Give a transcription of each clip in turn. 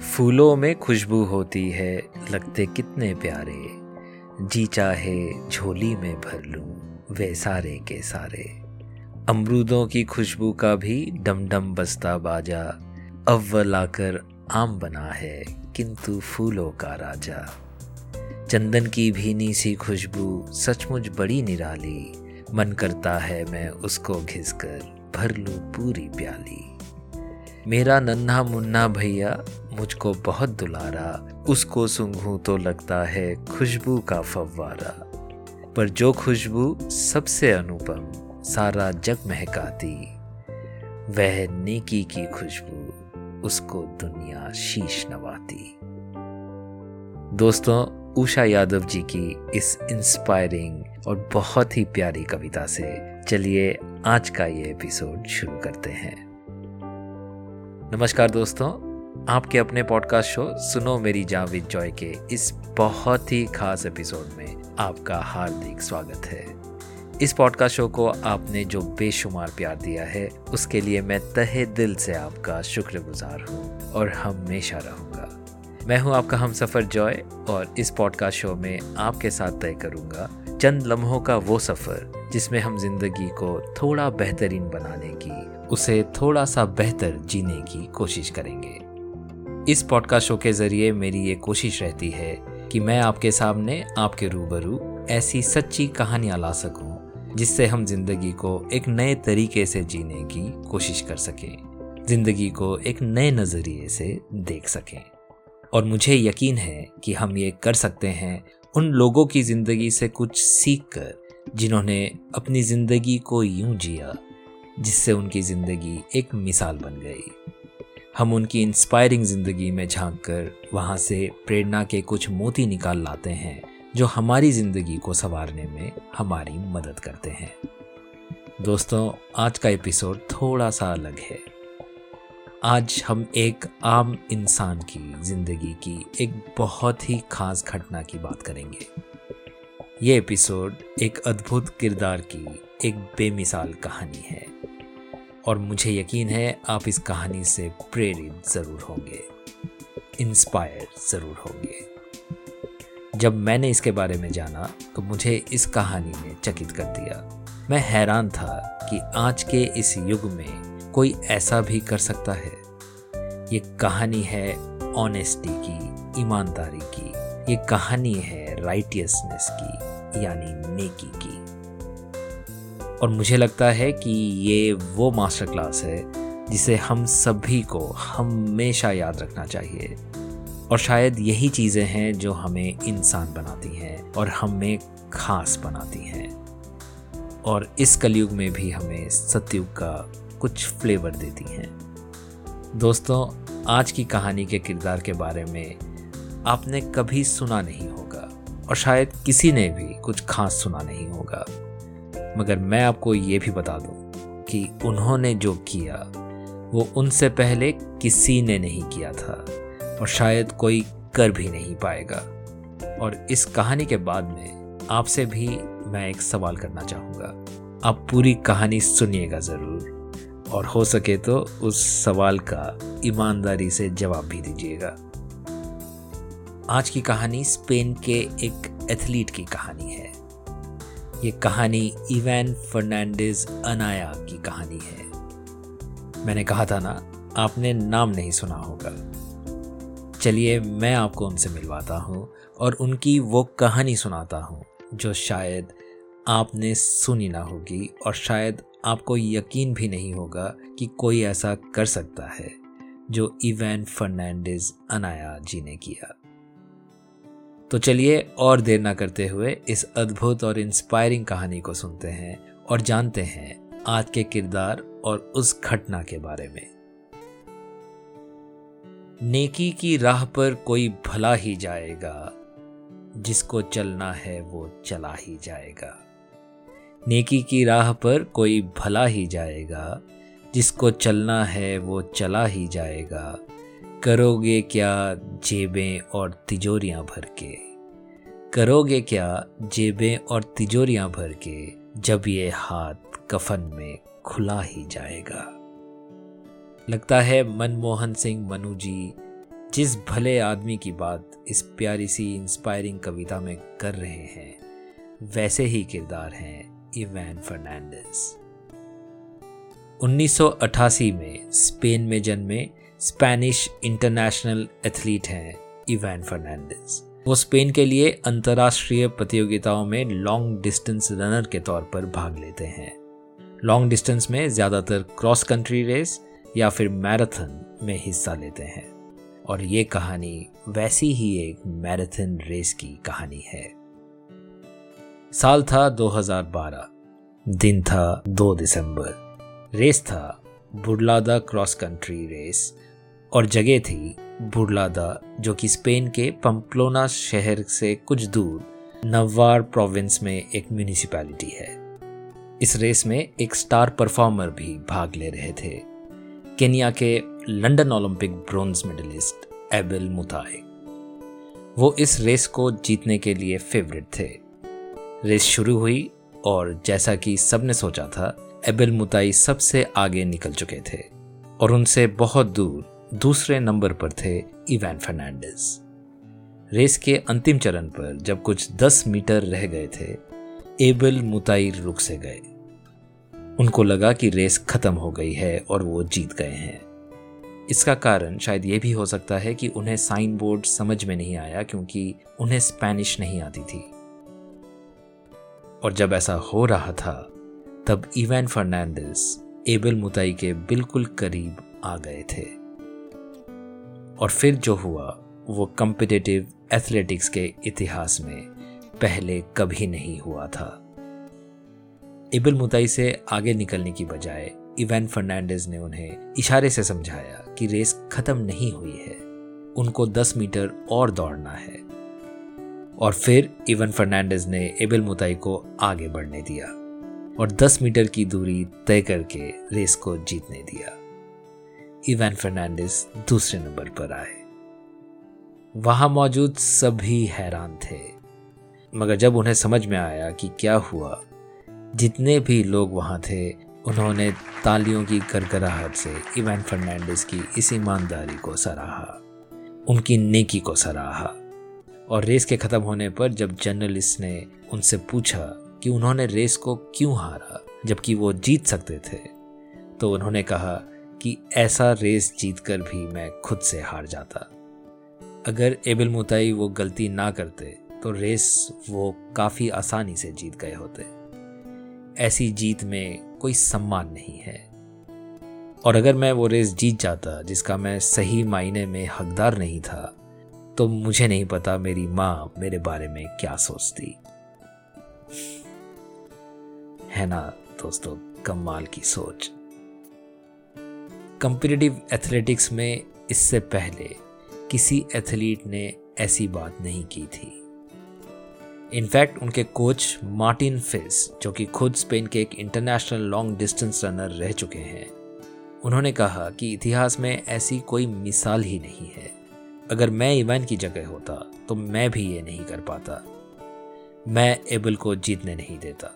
फूलों में खुशबू होती है, लगते कितने प्यारे। जी चाहे झोली में भर लूँ वे सारे के सारे। अमरूदों की खुशबू का भी डमडम डम बसता बाजा, अव्वल आकर आम बना है, किंतु फूलों का राजा। चंदन की भीनी सी खुशबू सचमुच बड़ी निराली, मन करता है मैं उसको घिसकर, भर लूँ पूरी प्याली। मेरा नन्हा मुन्ना भैया मुझको बहुत दुलारा, उसको सूंघूं तो लगता है खुशबू का फव्वारा। पर जो खुशबू सबसे अनुपम, सारा जग महकाती, वह नेकी की खुशबू, उसको दुनिया शीश नवाती। दोस्तों, उषा यादव जी की इस इंस्पायरिंग और बहुत ही प्यारी कविता से चलिए आज का ये एपिसोड शुरू करते हैं। नमस्कार दोस्तों आपके अपने पॉडकास्ट शो सुनो मेरी जान विद जॉय के इस बहुत ही खास एपिसोड में आपका हार्दिक स्वागत है। इस पॉडकास्ट शो को आपने जो बेशुमार प्यार दिया है, उसके लिए मैं तहे दिल से आपका शुक्रगुजार हूँ और हमेशा रहूँगा। मैं हूँ आपका हम सफ़र जॉय और इस पॉडकास्ट शो में आपके साथ तय करूँगा चंद लम्हों का वो सफ़र, जिसमें हम ज़िंदगी को थोड़ा बेहतरीन बनाने की, उसे थोड़ा सा बेहतर जीने की कोशिश करेंगे। इस पॉडकास्ट शो के ज़रिए मेरी ये कोशिश रहती है कि मैं आपके सामने आपके रूबरू ऐसी सच्ची कहानियाँ ला सकूँ, जिससे हम ज़िंदगी को एक नए तरीके से जीने की कोशिश कर सकें, ज़िंदगी को एक नए नज़रिए से देख सकें। और मुझे यकीन है कि हम ये कर सकते हैं उन लोगों की ज़िंदगी से कुछ सीख कर जिन्होंने अपनी ज़िंदगी को यूँ जिया, जिससे उनकी ज़िंदगी एक मिसाल बन गई। हम उनकी इंस्पायरिंग ज़िंदगी में झाँक कर वहाँ से प्रेरणा के कुछ मोती निकाल लाते हैं, जो हमारी ज़िंदगी को संवारने में हमारी मदद करते हैं। दोस्तों, आज का एपिसोड थोड़ा सा अलग है। आज हम एक आम इंसान की ज़िंदगी की एक बहुत ही खास घटना की बात करेंगे। ये एपिसोड एक अद्भुत किरदार की एक बेमिसाल कहानी है। और मुझे यकीन है आप इस कहानी से प्रेरित ज़रूर होंगे। इंस्पायर ज़रूर होंगे। जब मैंने इसके बारे में जाना तो मुझे इस कहानी ने चकित कर दिया। मैं हैरान था कि आज के इस युग में कोई ऐसा भी कर सकता है। ये कहानी है ऑनेस्टी की, ईमानदारी की। ये कहानी है राइटियसनेस की, यानी नेकी की। और मुझे लगता है कि ये वो मास्टर क्लास है जिसे हम सभी को हमेशा याद रखना चाहिए। और शायद यही चीज़ें हैं जो हमें इंसान बनाती हैं और हमें खास बनाती हैं। और इस कलयुग में भी हमें सतयुग का कुछ फ्लेवर देती हैं। दोस्तों, आज की कहानी के किरदार के बारे में आपने कभी सुना नहीं होगा और शायद किसी ने भी कुछ खास सुना नहीं होगा। मगर मैं आपको ये भी बता दूँ कि उन्होंने जो किया, वो उनसे पहले किसी ने नहीं किया था और शायद कोई कर भी नहीं पाएगा। और इस कहानी के बाद में आपसे भी मैं एक सवाल करना चाहूँगा। आप पूरी कहानी सुनिएगा ज़रूर और हो सके तो उस सवाल का ईमानदारी से जवाब भी दीजिएगा। आज की कहानी स्पेन के एक एथलीट की कहानी है। ये कहानी इवैन फर्नांडिस अनाया की कहानी है। मैंने कहा था ना, आपने नाम नहीं सुना होगा। चलिए मैं आपको उनसे मिलवाता हूँ और उनकी वो कहानी सुनाता हूँ, जो शायद आपने सुनी ना होगी और शायद आपको यकीन भी नहीं होगा कि कोई ऐसा कर सकता है, जो इवैन फर्नांडिस अनाया जी ने किया। तो चलिए और देर ना करते हुए इस अद्भुत और इंस्पायरिंग कहानी को सुनते हैं और जानते हैं आज के किरदार और उस घटना के बारे में। नेकी की राह पर कोई भला ही जाएगा, जिसको चलना है वो चला ही जाएगा। नेकी की राह पर कोई भला ही जाएगा, जिसको चलना है वो चला ही जाएगा। करोगे क्या जेबें और तिजोरियाँ भर के? करोगे क्या जेबें और तिजोरियाँ भर के, जब ये हाथ कफन में खुला ही जाएगा? लगता है मनमोहन सिंह मनु जी, जिस भले आदमी की बात इस प्यारी सी इंस्पायरिंग कविता में कर रहे हैं, वैसे ही किरदार हैं इवैन फर्नांडिस। 1988 में स्पेन में जन्मे स्पेनिश इंटरनेशनल एथलीट हैं इवैन फर्नांडिस। वो स्पेन के लिए अंतर्राष्ट्रीय प्रतियोगिताओं में लॉन्ग डिस्टेंस रनर के तौर पर भाग लेते हैं। लॉन्ग डिस्टेंस में ज़्यादातर क्रॉस कंट्री रेस या फिर मैराथन में हिस्सा लेते हैं। और ये कहानी वैसी ही एक मैराथन रेस की कहानी है। साल था 2012 दिन था 2 दिसंबर। रेस था बुडलादा क्रॉस कंट्री रेस और जगह थी बुरलादा, जो कि स्पेन के पंपलोना शहर से कुछ दूर नवार प्रोविंस में एक म्यूनिसिपैलिटी है। इस रेस में एक स्टार परफॉर्मर भी भाग ले रहे थे। केनिया के London Olympic bronze medallist Abel Mutai. वो इस रेस को जीतने के लिए फेवरेट थे। रेस शुरू हुई और जैसा कि सबने सोचा था, एबिल मुताई सबसे आगे निकल चुके थे और उनसे बहुत दूर दूसरे नंबर पर थे इवैन फर्नांडिस। रेस के अंतिम चरण पर जब कुछ 10 मीटर रह गए थे, एबल मुताई रुक से गए। उनको लगा कि रेस खत्म हो गई है और वो जीत गए हैं। इसका कारण शायद ये भी हो सकता है कि उन्हें साइन बोर्ड समझ में नहीं आया क्योंकि उन्हें स्पेनिश नहीं आती थी। और जब ऐसा हो रहा था, तब इवैन फर्नांडिस एबल मुताई के बिल्कुल करीब आ गए थे। और फिर जो हुआ, वो कम्पिटेटिव एथलेटिक्स के इतिहास में पहले कभी नहीं हुआ था। इबल मुताई से आगे निकलने की बजाय इवैन फर्नांडिस ने उन्हें इशारे से समझाया कि रेस खत्म नहीं हुई है। उनको 10 मीटर और दौड़ना है। और फिर इवन फर्नांडिस ने एबल मुताई को आगे बढ़ने दिया और 10 मीटर की दूरी तय करके रेस को जीतने दिया। इवैन फर्नांडिस दूसरे नंबर पर आए। वहाँ मौजूद सभी हैरान थे। मगर जब उन्हें समझ में आया कि क्या हुआ, जितने भी लोग वहाँ थे, उन्होंने तालियों की करकराहट से इवैन फर्नांडिस की इस ईमानदारी को सराहा, उनकी नेकी को सराहा। और रेस के ख़त्म होने पर जब जर्नलिस्ट ने उनसे पूछा कि उन्होंने रेस को क्यों हारा, जबकि वो जीत सकते थे तो उन्होंने कहा कि ऐसा रेस जीतकर भी मैं खुद से हार जाता। अगर एबिल मुताई वो गलती ना करते तो रेस वो काफ़ी आसानी से जीत गए होते। ऐसी जीत में कोई सम्मान नहीं है। और अगर मैं वो रेस जीत जाता, जिसका मैं सही मायने में हकदार नहीं था तो मुझे नहीं पता मेरी माँ मेरे बारे में क्या सोचती। है ना, दोस्तों, कमाल की सोच। कंपिटिटिव एथलेटिक्स में इससे पहले किसी एथलीट ने ऐसी बात नहीं की थी। इनफैक्ट उनके कोच मार्टिन फिस जो कि खुद स्पेन के एक इंटरनेशनल लॉन्ग डिस्टेंस रनर रह चुके हैं, उन्होंने कहा कि इतिहास में ऐसी कोई मिसाल ही नहीं है। अगर मैं इवैन की जगह होता तो मैं भी ये नहीं कर पाता। मैं एबल को जीतने नहीं देता।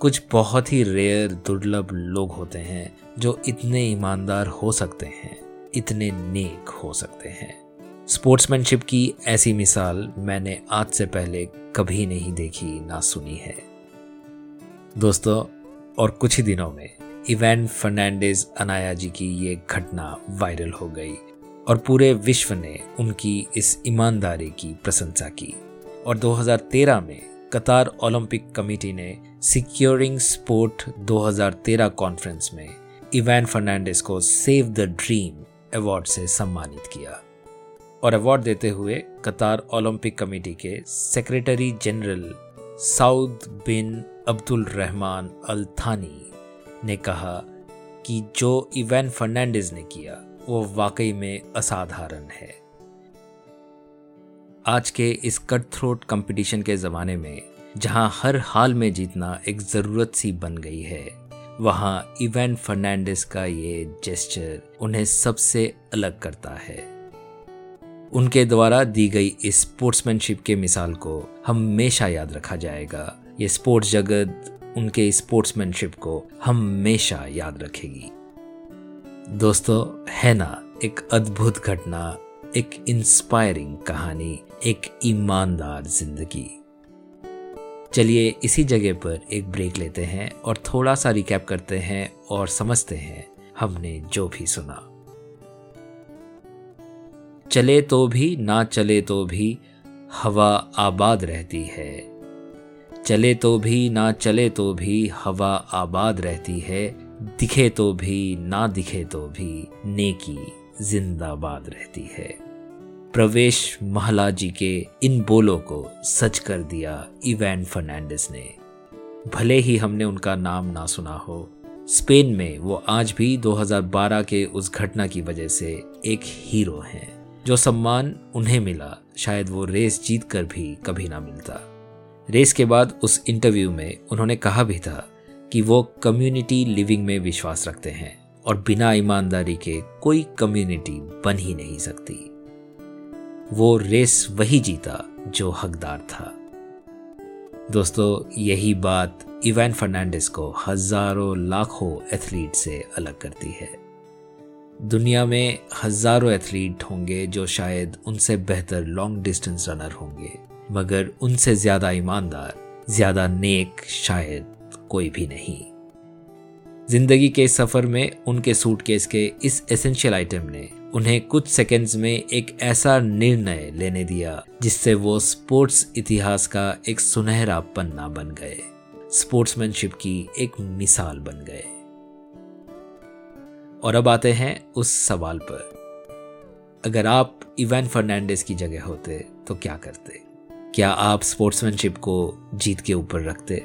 कुछ बहुत ही रेयर दुर्लभ लोग होते हैं, जो इतने ईमानदार हो सकते हैं, इतने नेक हो सकते हैं। स्पोर्ट्समैनशिप की ऐसी मिसाल मैंने आज से पहले कभी नहीं देखी, ना सुनी है। दोस्तों, और कुछ ही दिनों में इवैन फर्नांडिस अनाया जी की ये घटना वायरल हो गई, और पूरे विश्व ने उनकी इस ईमानदारी की प्रशंसा की। और 2013 में कतार ओलंपिक कमेटी ने सिक्योरिंग स्पोर्ट 2013 कॉन्फ्रेंस में इवैन फर्नांडिस को सेव द ड्रीम अवार्ड से सम्मानित किया और अवार्ड देते हुए कतार ओलंपिक कमेटी के secretary general Saud bin Abdul Rahman Al Thani ने कहा कि जो इवैन फर्नांडिस ने किया, वो वाकई में असाधारण है। आज के इस कट थ्रोट कंपटीशन के ज़माने में, जहाँ हर हाल में जीतना एक ज़रूरत सी बन गई है, वहाँ इवैन फर्नांडिस का ये जेस्चर उन्हें सबसे अलग करता है। उनके द्वारा दी गई इस स्पोर्ट्समैनशिप के मिसाल को हमेशा याद रखा जाएगा। ये स्पोर्ट्स जगत, उनके स्पोर्ट्समैनशिप को हमेशा याद रखेगी। दोस्तों, है ना, एक अद्भुत घटना, एक इंस्पायरिंग कहानी। एक ईमानदार ज़िंदगी। चलिए इसी जगह पर एक ब्रेक लेते हैं और थोड़ा सा रिकैप करते हैं और समझते हैं हमने जो भी सुना। चले तो भी, ना चले तो भी हवा आबाद रहती है। चले तो भी, ना चले तो भी हवा आबाद रहती है। दिखे तो भी, ना दिखे तो भी नेकी जिंदाबाद रहती है। प्रवेश महला जी के इन बोलों को सच कर दिया इवैन फर्नांडिस ने। भले ही हमने उनका नाम ना सुना हो, स्पेन में वो आज भी 2012 के उस घटना की वजह से एक हीरो हैं, जो सम्मान उन्हें मिला, शायद वो रेस जीत कर भी कभी ना मिलता। रेस के बाद उस इंटरव्यू में उन्होंने कहा भी था कि वो कम्युनिटी लिविंग में विश्वास रखते हैं और बिना ईमानदारी के कोई कम्युनिटी बन ही नहीं सकती। वो रेस वही जीता जो हकदार था। दोस्तों, यही बात इवैन फर्नांडिस को हज़ारों लाखों एथलीट से अलग करती है। दुनिया में हज़ारों एथलीट होंगे जो शायद उनसे बेहतर लॉन्ग डिस्टेंस रनर होंगे, मगर उनसे ज़्यादा ईमानदार, ज़्यादा नेक शायद कोई भी नहीं। ज़िंदगी के सफ़र में उनके सूटकेस के इस एसेंशियल आइटम ने उन्हें कुछ सेकंड्स में एक ऐसा निर्णय लेने दिया, जिससे वो स्पोर्ट्स इतिहास का एक सुनहरा पन्ना बन गए। स्पोर्ट्समैनशिप की एक मिसाल बन गए। और अब आते हैं उस सवाल पर। अगर आप इवैन फर्नांडिस की जगह होते तो क्या करते? क्या आप स्पोर्ट्समैनशिप को जीत के ऊपर रखते?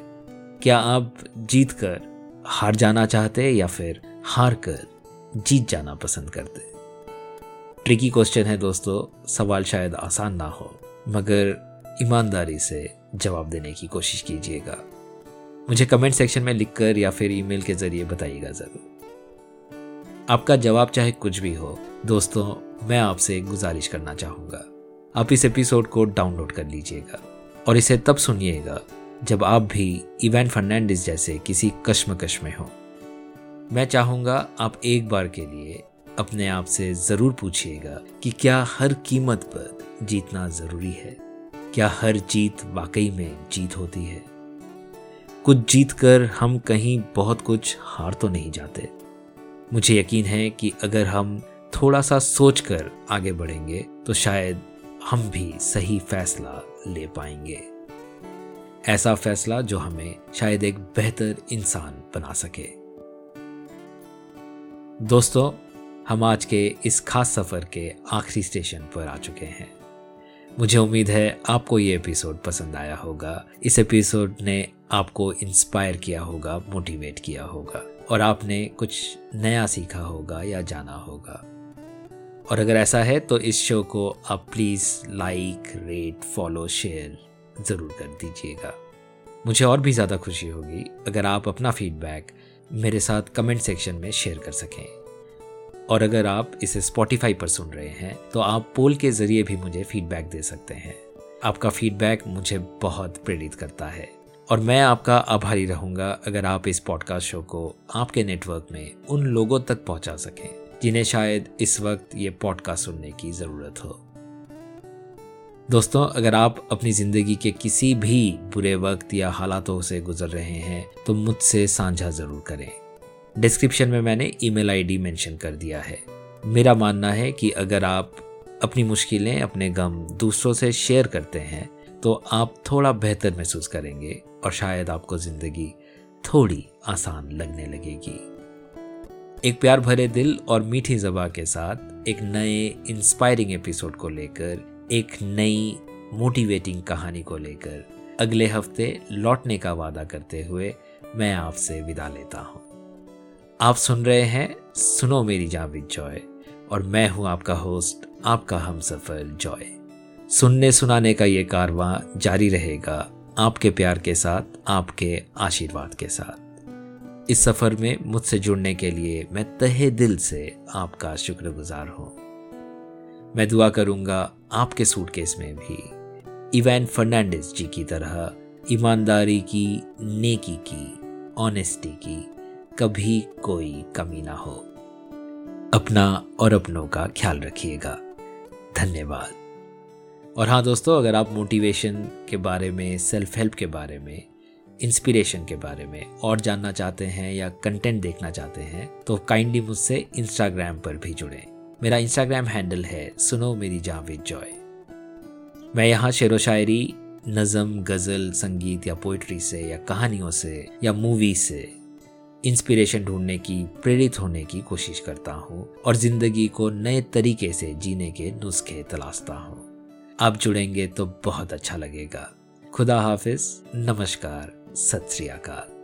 क्या आप जीत कर हार जाना चाहते या फिर हार कर जीत जाना पसंद करते? ट्रिकी क्वेश्चन है दोस्तों, सवाल शायद आसान ना हो, मगर ईमानदारी से जवाब देने की कोशिश कीजिएगा। मुझे कमेंट सेक्शन में लिखकर या फिर ईमेल के ज़रिए बताइएगा ज़रूर। आपका जवाब चाहे कुछ भी हो, दोस्तों, मैं आपसे गुजारिश करना चाहूँगा। आप इस एपिसोड को डाउनलोड कर लीजिएगा और इसे तब सुनिएगा जब आप भी इवैन फर्नांडिस जैसे किसी कश्मकश में हो। मैं चाहूँगा आप एक बार के लिए अपने आप से ज़रूर पूछिएगा कि क्या हर कीमत पर जीतना ज़रूरी है? क्या हर जीत वाकई में जीत होती है? कुछ जीत कर हम कहीं बहुत कुछ हार तो नहीं जाते। मुझे यकीन है कि अगर हम थोड़ा सा सोच कर आगे बढ़ेंगे तो शायद हम भी सही फैसला ले पाएँगे। ऐसा फैसला जो हमें शायद एक बेहतर इंसान बना सके। दोस्तों हम आज के इस खास सफ़र के आखिरी स्टेशन पर आ चुके हैं। मुझे उम्मीद है आपको ये एपिसोड पसंद आया होगा। इस एपिसोड ने आपको इंस्पायर किया होगा मोटिवेट किया होगा, और आपने कुछ नया सीखा होगा या जाना होगा। और अगर ऐसा है तो इस शो को आप please like rate follow share ज़रूर कर दीजिएगा। मुझे और भी ज़्यादा खुशी होगी अगर आप अपना फीडबैक मेरे साथ कमेंट सेक्शन में शेयर कर सकें। और अगर आप इसे स्पॉटिफाई पर सुन रहे हैं तो आप पोल के ज़रिए भी मुझे फीडबैक दे सकते हैं। आपका फीडबैक मुझे बहुत प्रेरित करता है। और मैं आपका आभारी रहूँगा अगर आप इस पॉडकास्ट शो को आपके नेटवर्क में उन लोगों तक पहुँचा सकें, जिन्हें शायद इस वक्त ये पॉडकास्ट सुनने की ज़रूरत हो। दोस्तों, अगर आप अपनी ज़िंदगी के किसी भी बुरे वक्त या हालातों से गुजर रहे हैं तो मुझसे साझा ज़रूर करें। डिस्क्रिप्शन में मैंने ईमेल आईडी मेंशन कर दिया है। मेरा मानना है कि अगर आप अपनी मुश्किलें अपने गम दूसरों से शेयर करते हैं तो आप थोड़ा बेहतर महसूस करेंगे और शायद आपको ज़िंदगी थोड़ी आसान लगने लगेगी। एक प्यार भरे दिल और मीठी जबा के साथ एक नए इंस्पायरिंग एपिसोड को लेकर, एक नई मोटिवेटिंग कहानी को लेकर अगले हफ़्ते लौटने का वादा करते हुए मैं आपसे विदा लेता हूँ। आप सुन रहे हैं सुनो मेरी जाविद जॉय, और मैं हूँ आपका होस्ट, आपका हम सफ़र जॉय। सुनने सुनाने का ये कारवां जारी रहेगा आपके प्यार के साथ, आपके आशीर्वाद के साथ। इस सफ़र में मुझसे जुड़ने के लिए मैं तहे दिल से आपका शुक्रगुजार हूँ। मैं दुआ करूँगा आपके सूटकेस में भी। इवैन फर्नांडिस जी की तरह, ईमानदारी की, नेकी की, ऑनेस्टी की कभी कोई कमी ना हो। अपना और अपनों का ख्याल रखिएगा। धन्यवाद। और हाँ दोस्तों, अगर आप मोटिवेशन के बारे में सेल्फ हेल्प के बारे में इंस्पिरेशन के बारे में और जानना चाहते हैं या कंटेंट देखना चाहते हैं तो काइंडली मुझसे इंस्टाग्राम पर भी जुड़ें। मेरा इंस्टाग्राम हैंडल है सुनो मेरी जावेद जॉय। मैं यहाँ शेर व शायरी, नज़म, गज़ल, संगीत या पोइट्री से या कहानियों से या मूवी से इंस्पिरेशन ढूँढने की, प्रेरित होने की कोशिश करता हूँ और ज़िंदगी को नए तरीके से जीने के नुस्खे तलाशता हूँ। आप जुड़ेंगे तो बहुत अच्छा लगेगा। खुदा हाफिज, नमस्कार, सत श्री अकाल।